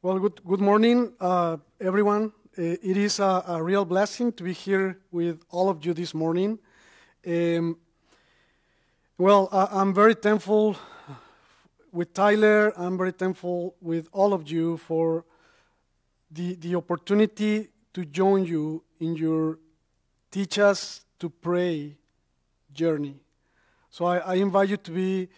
Well, good, good morning, uh, everyone. Uh, It is a, a real blessing to be here with all of you this morning. Um, well, I, I'm very thankful with Tyler. I'm very thankful with all of you for the, the opportunity to join you in your Teach Us to Pray journey. So I, I invite you to be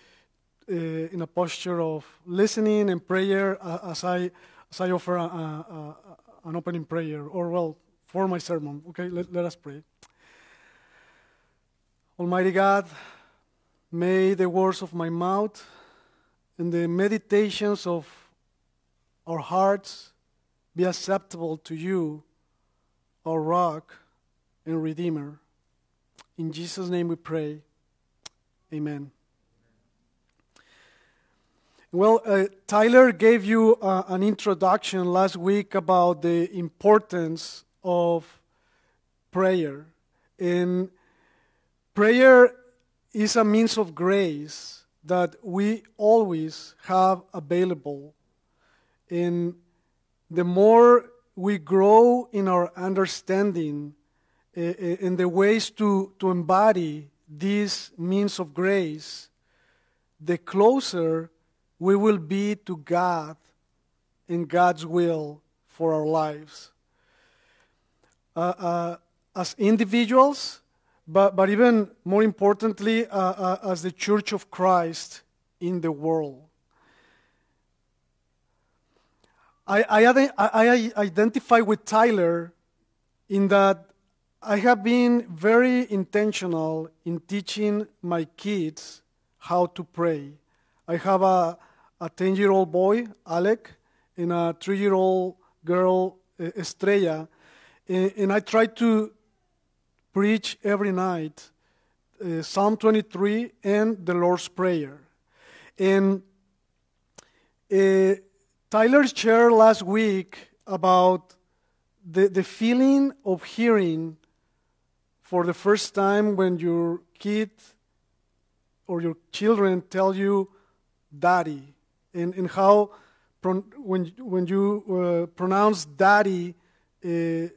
uh, in a posture of listening and prayer uh, as I as I offer a, a, a, an opening prayer, or well, for my sermon. Okay, let, let us pray. Almighty God, may the words of my mouth and the meditations of our hearts be acceptable to you, our rock and redeemer. In Jesus' name we pray. Amen. Well, uh, Tyler gave you uh, an introduction last week about the importance of prayer. And prayer is a means of grace that we always have available. And the more we grow in our understanding uh, in the ways to, to embody these means of grace, the closer we will be to God in God's will for our lives. Uh, uh, as individuals, but, but even more importantly, uh, uh as the Church of Christ in the world. I, I, I identify with Tyler in that I have been very intentional in teaching my kids how to pray. I have a, a 10 year old boy, Alec, and a 3 year old girl, Estrella. And, and, I try to preach every night uh, Psalm 23 and the Lord's Prayer. And uh, Tyler shared last week about the, the feeling of hearing for the first time when your kid or your children tell you, Daddy and, and how when, when you uh, pronounce daddy, uh,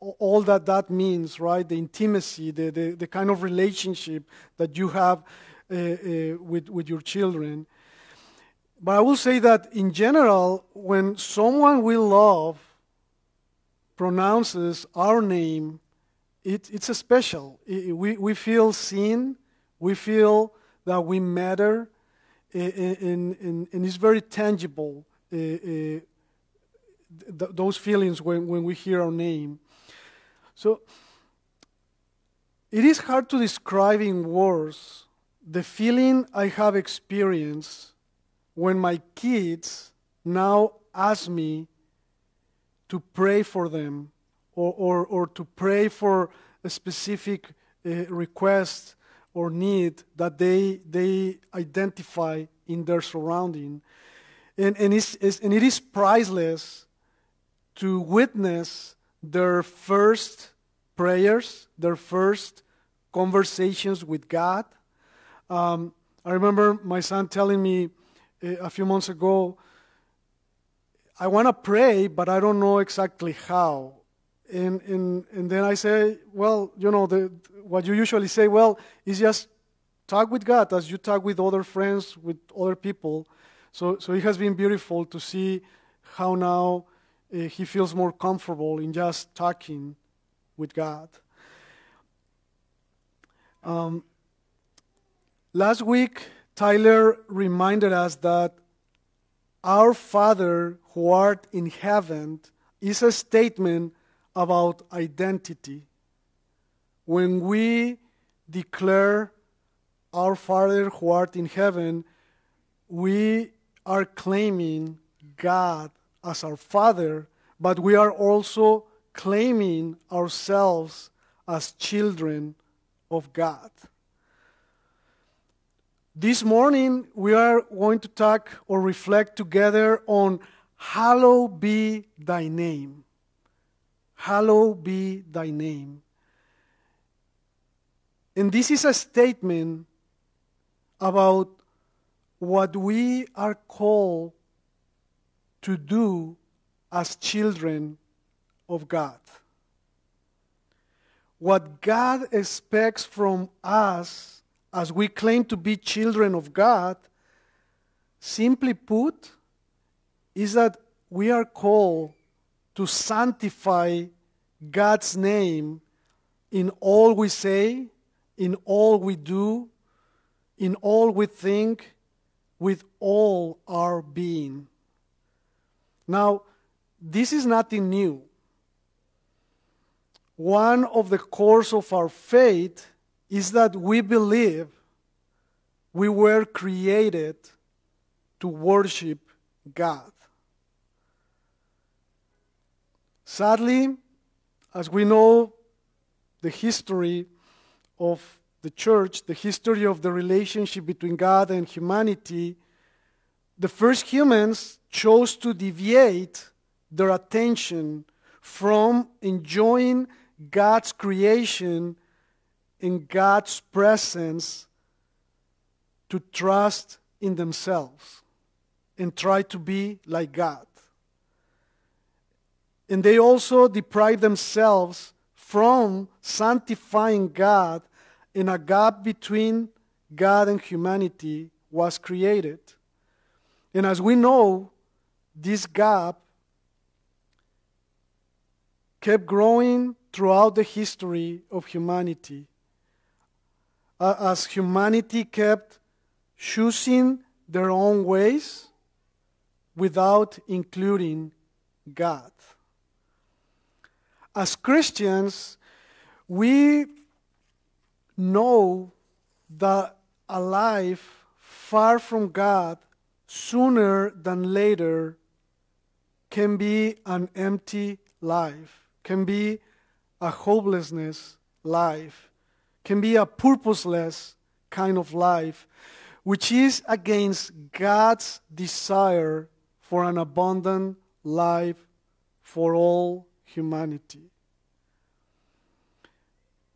all that that means, right? The intimacy, the, the, the kind of relationship that you have uh, uh, with, with your children. But I will say that in general, when someone we love pronounces our name, it, it's a special. It, we, we feel seen, we feel that we matter, and, and, it's very tangible, th- those feelings when, when we hear our name. So it is hard to describe in words the feeling I have experienced when my kids now ask me to pray for them or, or, or to pray for a specific uh, request or need that they, they identify in their surrounding. And, and, it's, it's, and it is priceless to witness their first prayers, their first conversations with God. Um, I remember my son telling me uh, a few months ago, I want to pray, but I don't know exactly how. And, and, and then I say, well, you know, the, what you usually say, well, is just talk with God as you talk with other friends, with other people. So, so it has been beautiful to see how now uh, he feels more comfortable in just talking with God. Um, last week, Tyler reminded us that our Father who art in heaven is a statement about identity. When we declare our Father who art in heaven, we are claiming God as our Father, but we are also claiming ourselves as children of God. This morning, we are going to talk or reflect together on Hallowed be thy name. Hallowed be thy name. And this is a statement about what we are called to do as children of God. What God expects from us as we claim to be children of God, simply put, is that we are called to sanctify God's name in all we say, in all we do, in all we think, with all our being. Now, this is nothing new. One of the cores of our faith is that we believe we were created to worship God. Sadly, as we know the history of the church, the history of the relationship between God and humanity, the first humans chose to deviate their attention from enjoying God's creation in God's presence to trust in themselves and try to be like God. And they also deprive themselves from sanctifying God, and a gap between God and humanity was created. And as we know, this gap kept growing throughout the history of humanity. as humanity kept choosing their own ways without including God as Christians, we know that a life far from God sooner than later can be an empty life, can be a hopelessness life, can be a purposeless kind of life, which is against God's desire for an abundant life for all humanity.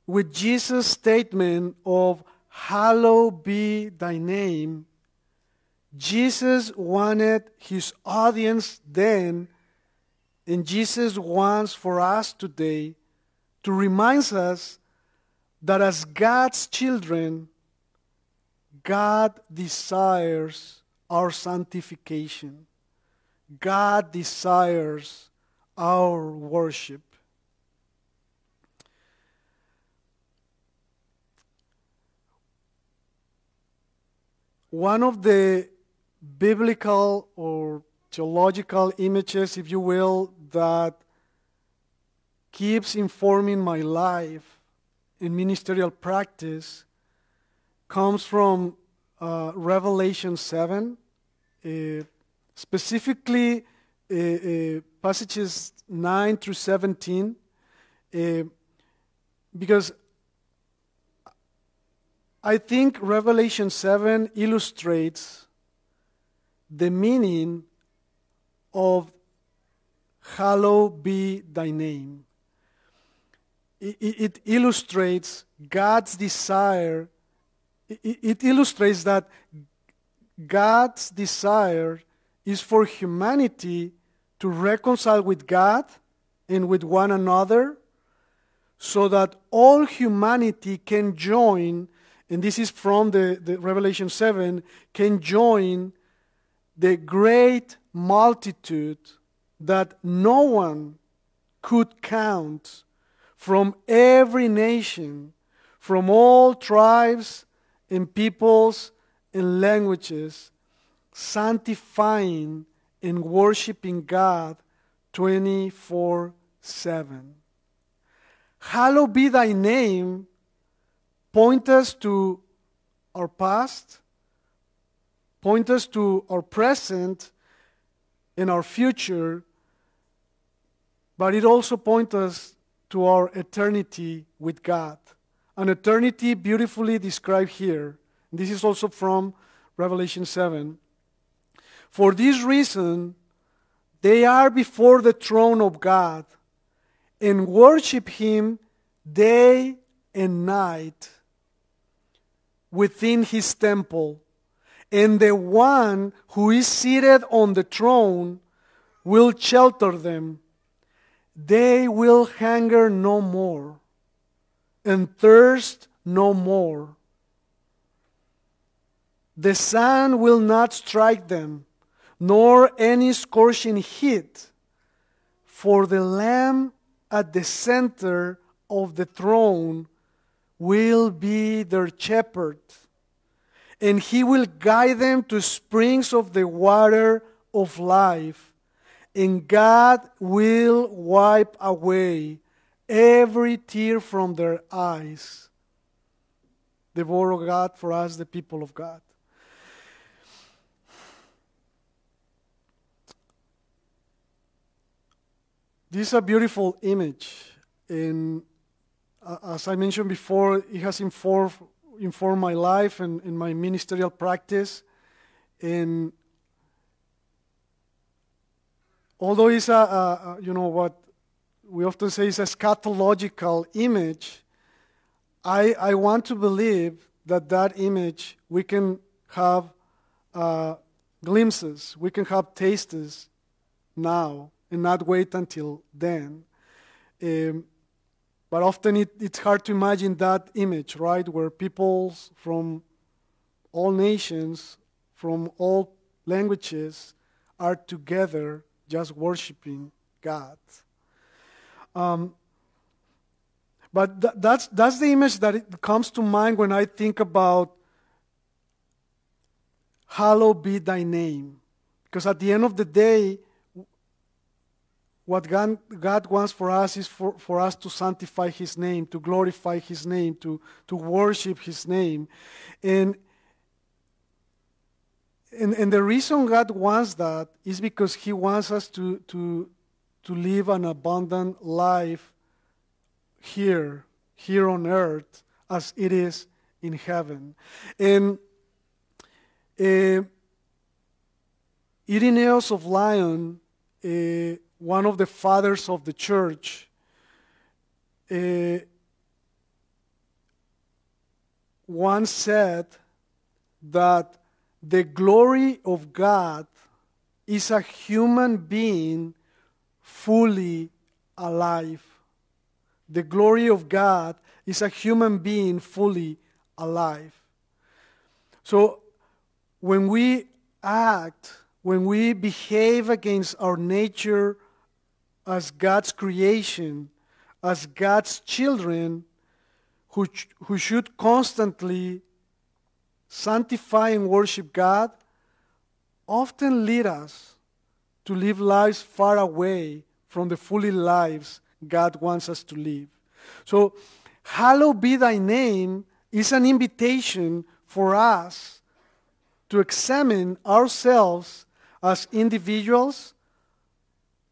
With Jesus' statement of, Hallowed be thy name, Jesus wanted his audience then, and Jesus wants for us today to remind us that as God's children, God desires our sanctification. God desires our worship. One of the biblical or theological images, if you will, that keeps informing my life in ministerial practice comes from uh, Revelation 7, uh, specifically uh, passages 9 through 17 uh, because I think Revelation 7 illustrates the meaning of hallowed be thy name. It, it illustrates God's desire, it, it illustrates that God's desire is for humanity to reconcile with God and with one another so that all humanity can join, and this is from the, the Revelation 7, can join the great multitude that no one could count from every nation, from all tribes and peoples and languages, sanctifying in worshiping God 24 7. Hallowed be thy name point us to our past, point us to our present and our future, but it also points us to our eternity with God. An eternity beautifully described here. This is also from Revelation 7. For this reason, they are before the throne of God and worship Him day and night within His temple. And the one who is seated on the throne will shelter them. They will hunger no more and thirst no more. The sun will not strike them, nor any scorching heat, for the Lamb at the center of the throne will be their shepherd, and he will guide them to springs of the water of life, and God will wipe away every tear from their eyes. The word of God for us, the people of God. This is a beautiful image. And uh, as I mentioned before, it has informed, informed my life and, and my ministerial practice. And although it's a, a, you know what we often say is a eschatological image, I, I want to believe that that image we can have uh, glimpses, we can have tastes now and not wait until then. Um, but often it, it's hard to imagine that image, right, where peoples from all nations, from all languages, are together just worshiping God. Um, but th- that's, that's the image that comes to mind when I think about hallowed be thy name. Because at the end of the day, what God, God wants for us is for, for us to sanctify His name, to glorify His name, to, to worship His name. And, and, and the reason God wants that is because He wants us to, to, to live an abundant life here, here on earth, as it is in heaven. And uh, Irenaeus of Lyon, uh, one of the fathers of the church, uh, once said that the glory of God is a human being fully alive. The glory of God is a human being fully alive. So when we act, when we behave against our nature as God's creation, as God's children, who, who should constantly sanctify and worship God, often lead us to live lives far away from the fully lives God wants us to live. So, hallowed be thy name is an invitation for us to examine ourselves as individuals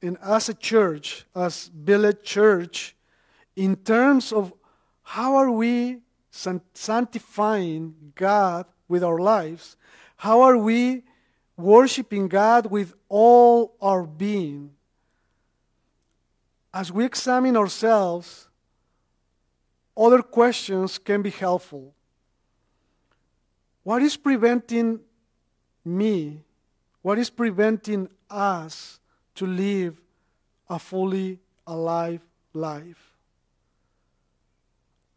and as a church, as Village Church, in terms of how are we sanctifying God with our lives? How are we worshiping God with all our being? As we examine ourselves, other questions can be helpful. What is preventing me? What is preventing us to live a fully alive life?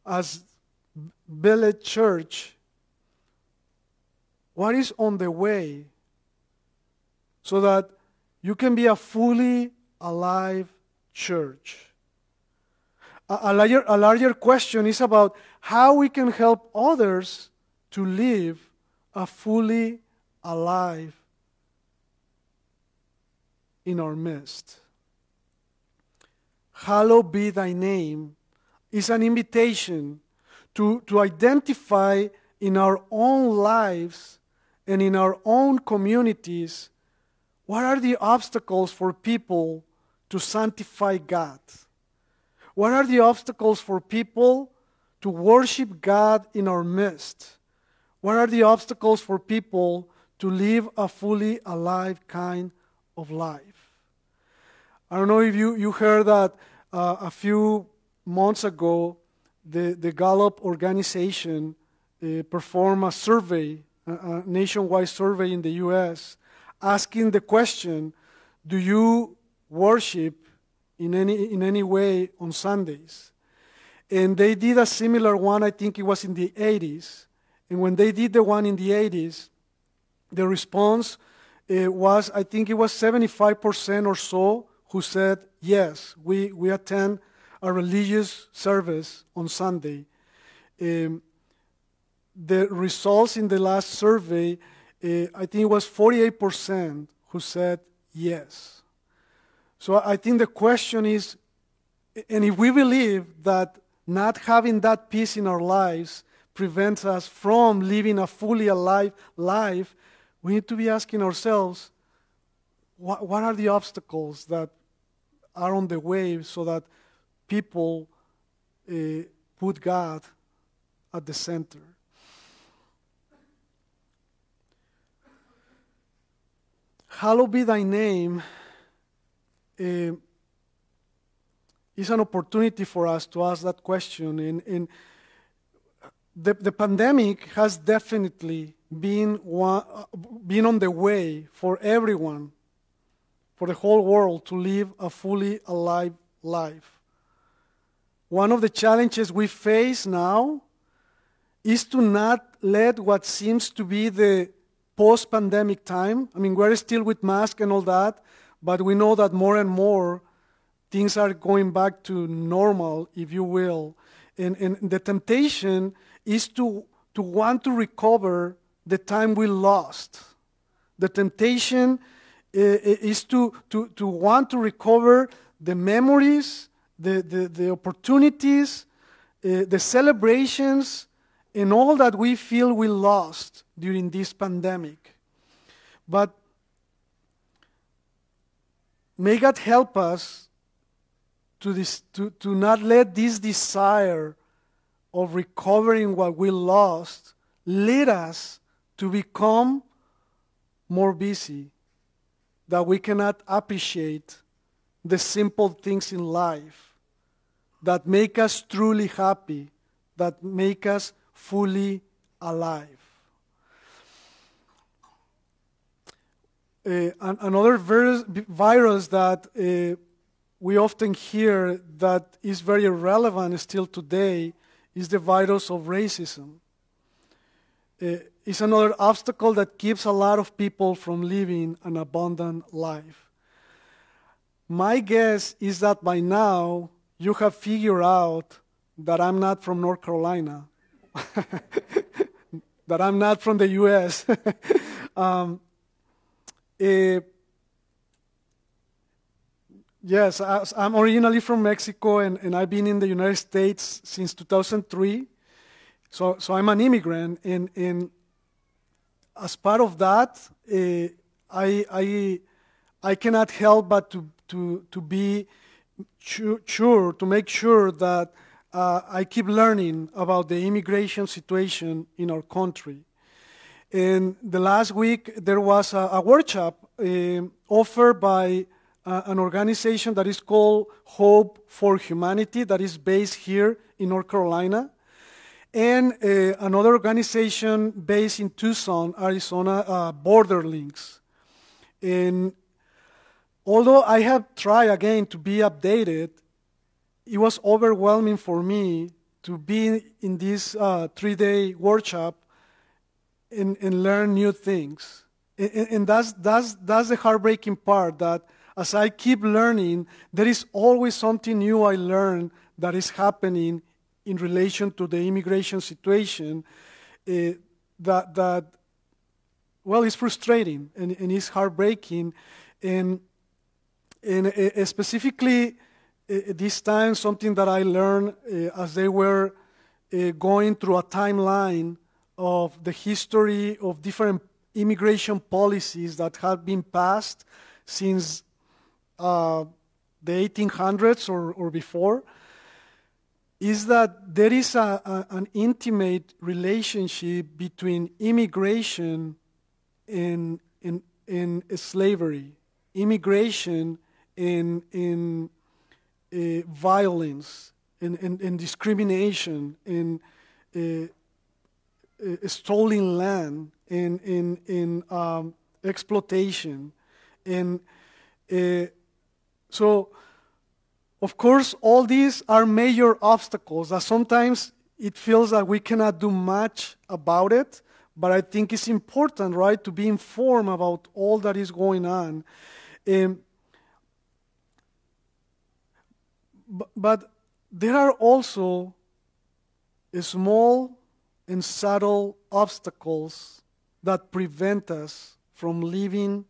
As Village Church, what is on the way so that you can be a fully alive church? A, a, larger, a larger question is about how we can help others to live a fully alive in our midst. Hallowed be thy name is an invitation to, to identify in our own lives and in our own communities what are the obstacles for people to sanctify God? What are the obstacles for people to worship God in our midst? What are the obstacles for people to live a fully alive kind of life? I don't know if you, you heard that uh, a few months ago, the, the Gallup organization uh, performed a survey, a, a nationwide survey in the U.S., asking the question Do you worship in any, in any way on Sundays? And they did a similar one, I think it was in the 80s. And when they did the one in the 80s, the response uh, was, I think it was 75% or so who said, yes, we, we attend a religious service on Sunday. Um, the results in the last survey, uh, I think it was 48% who said yes. So I think the question is, and if we believe that not having that peace in our lives prevents us from living a fully alive life, we need to be asking ourselves, what, what are the obstacles that are on the way so that people uh, put God at the center? Hallowed be thy name uh, is an opportunity for us to ask that question. And, and the, the pandemic has definitely been, one, been on the way for everyone, for the whole world to live a fully alive life. One of the challenges we face now is to not let what seems to be the post pandemic time. I mean, we're still with masks and all that, but we know that more and more things are going back to normal, if you will. And, and the temptation is to, to want to recover the time we lost. The temptation uh, is to, to, to want to recover the memories, the, the, the opportunities, uh, the celebrations, and all that we feel we lost during this pandemic. But may God help us to, this, to, to not let this desire of recovering what we lost lead us to become more busy, that we cannot appreciate the simple things in life that make us truly happy, that make us fully alive. Uh, another virus, virus that uh, we often hear that is very relevant still today is the virus of racism. Uh, it's another obstacle that keeps a lot of people from living an abundant life. My guess is that by now you have figured out that I'm not from North Carolina, that I'm not from the US. um, uh, yes, I, am originally from Mexico and, and I've been in the United States since 2003. So, so I'm an immigrant, and, and as part of that, uh, I, I, I cannot help but to, to, to be sure, to make sure that uh, I keep learning about the immigration situation in our country. And the last week, there was a, a workshop uh, offered by uh, an organization that is called Hope for Humanity, that is based here in North Carolina and uh, another organization based in Tucson, Arizona, uh, Borderlinks. And although I have tried again to be updated, it was overwhelming for me to be in this uh, three day workshop and, and, learn new things. And, and that's, that's, that's the heartbreaking part that as I keep learning, there is always something new I learn that is happening in relation to the immigration situation uh, that, that, well, it's frustrating and, and it's heartbreaking. And, and uh, specifically, uh, this time, something that I learned uh, as they were uh, going through a timeline of the history of different immigration policies that have been passed since uh, the 1800s or, or before is that there is a, a, an intimate relationship between immigration and, and, and slavery, immigration and, and uh, violence and, and, and, discrimination and uh, uh, stolen land and, and, and um, exploitation. And, Uh, so, of course, all these are major obstacles that sometimes it feels that we cannot do much about it, but I think it's important, right, to be informed about all that is going on. Um, but, but there are also small and subtle obstacles that prevent us from living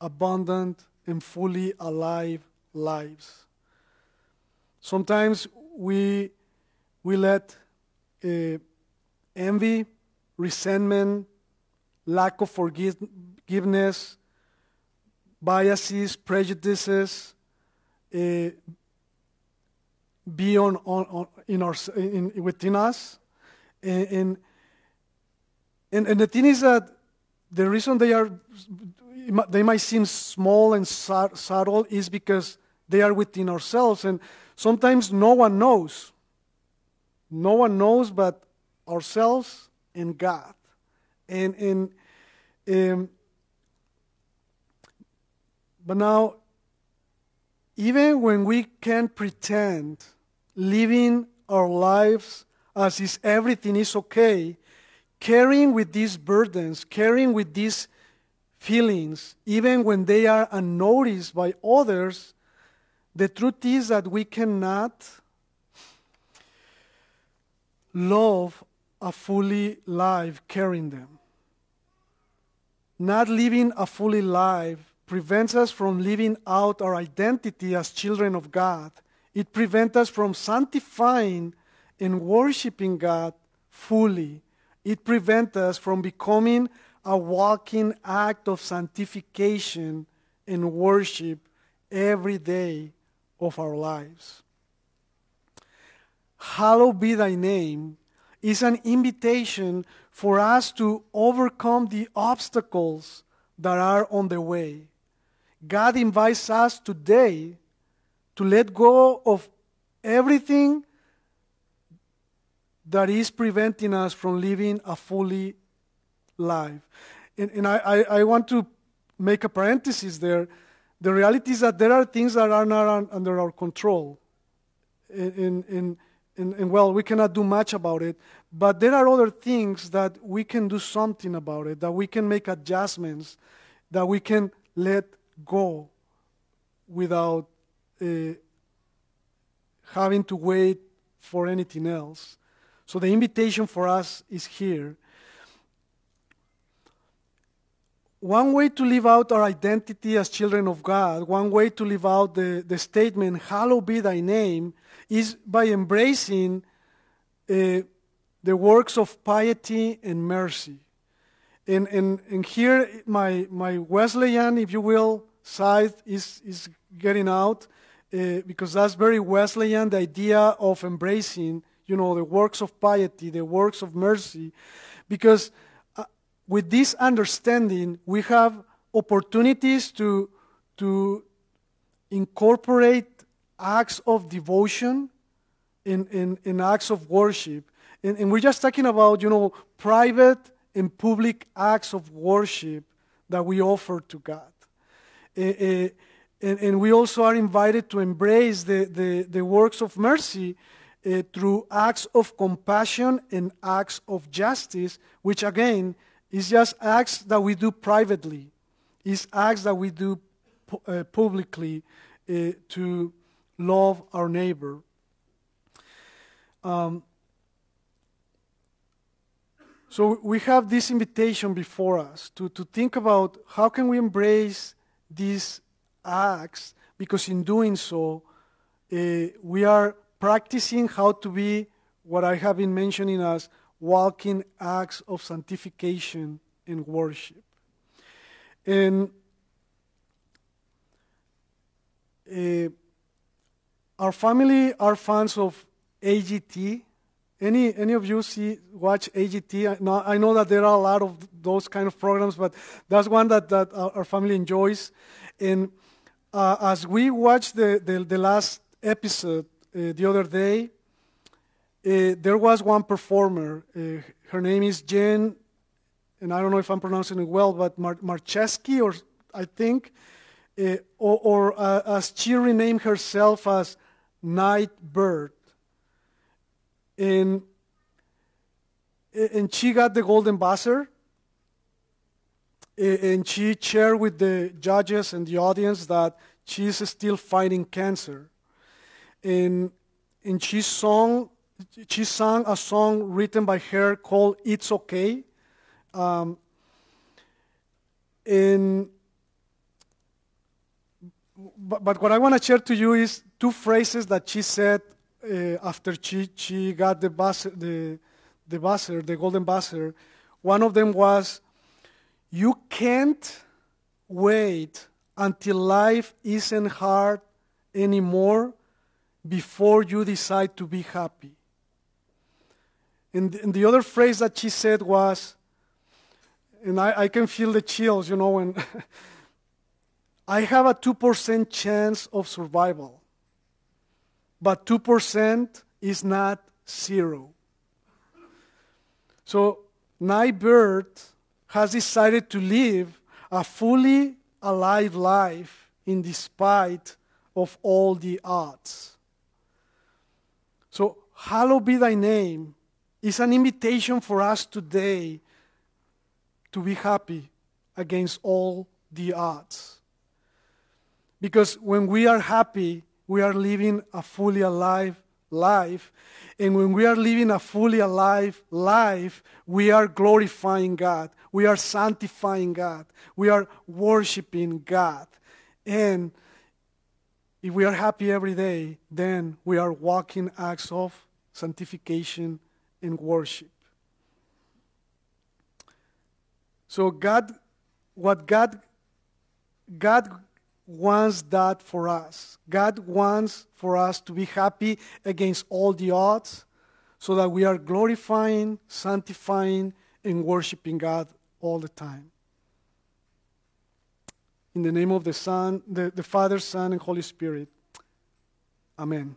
abundant and fully alive lives. Sometimes we, we let uh, envy, resentment, lack of forgiveness, biases, prejudices uh, be on, on, on, in our, in, within us. And, and, and the thing is that the reason they are they might seem small and subtle is because they are within ourselves and sometimes no one knows. No one knows but ourselves and god. And and um, but now even when we can pretend living our lives as if everything is okay carrying with these burdens carrying with these feelings, even when they are unnoticed by others, the truth is that we cannot love a fully life carrying them. Not living a fully life prevents us from living out our identity as children of God. It prevents us from sanctifying and worshiping God fully. It prevents us from becoming a walking act of sanctification and worship every day of our lives. Hallowed be thy name is an invitation for us to overcome the obstacles that are on the way. God invites us today to let go of everything that is preventing us from living a fully life. And, and I, I, I, want to make a parenthesis there. The reality is that there are things that are not under our control. And, in, in, in, well, we cannot do much about it, but there are other things that we can do something about it, that we can make adjustments, that we can let go without uh, having to wait for anything else. So the invitation for us is here one way to live out our identity as children of God, one way to live out the, the statement, Hallowed be thy name, is by embracing uh, the works of piety and mercy. And, and, and here, my, my Wesleyan, if you will, side is, is getting out uh, because that's very Wesleyan, the idea of embracing, you know, the works of piety, the works of mercy, because with this understanding, we have opportunities to, to incorporate acts of devotion in, in, in acts of worship. And, and, we're just talking about, you know, private and public acts of worship that we offer to God. Uh, uh, and, and, we also are invited to embrace the, the, the works of mercy uh, through acts of compassion and acts of justice, which again is just acts that we do privately. is acts that we do uh, publicly uh, to love our neighbor. Um, so we have this invitation before us to, to think about how can we embrace these acts because in doing so uh, we are practicing how to be what I have been mentioning as walking acts of sanctification and worship. And uh, our family are fans of AGT. Any, any of you see watch AGT? I know, I know that there are a lot of those kind of programs, but that's one that, that our family enjoys. And uh, as we watched the, the, the last episode uh, the other day, uh, there was one performer. Uh, her name is Jen, and I don't know if I'm pronouncing it well, but Mar- Marcheski or I think, uh, or, or uh, as she renamed herself as Night Bird. And, and she got the Golden Buzzer. And she shared with the judges and the audience that she's still fighting cancer. And, and she, sung, she sang a song written by her called It's Okay. Um, and but, but what I want to share to you is two phrases that she said uh, after she, she got the buzzer, the, the buzzer, the golden buzzer. One of them was, You can't wait until life isn't hard anymore before you decide to be happy. And, and the other phrase that she said was, and I, I can feel the chills, you know, when I have a 2% chance of survival, but 2% is not zero. So, Nightbird has decided to live a fully alive life in despite of all the odds. So, hallowed be thy name is an invitation for us today to be happy against all the odds. Because when we are happy, we are living a fully alive life. And when we are living a fully alive life, we are glorifying God. We are sanctifying God. We are worshiping God. And if we are happy every day, then we are walking acts of sanctification and worship. So God, what God, God wants that for us. God wants for us to be happy against all the odds so that we are glorifying, sanctifying, and worshiping God all the time. In the name of the Son, the, the Father, Son, and Holy Spirit. Amen.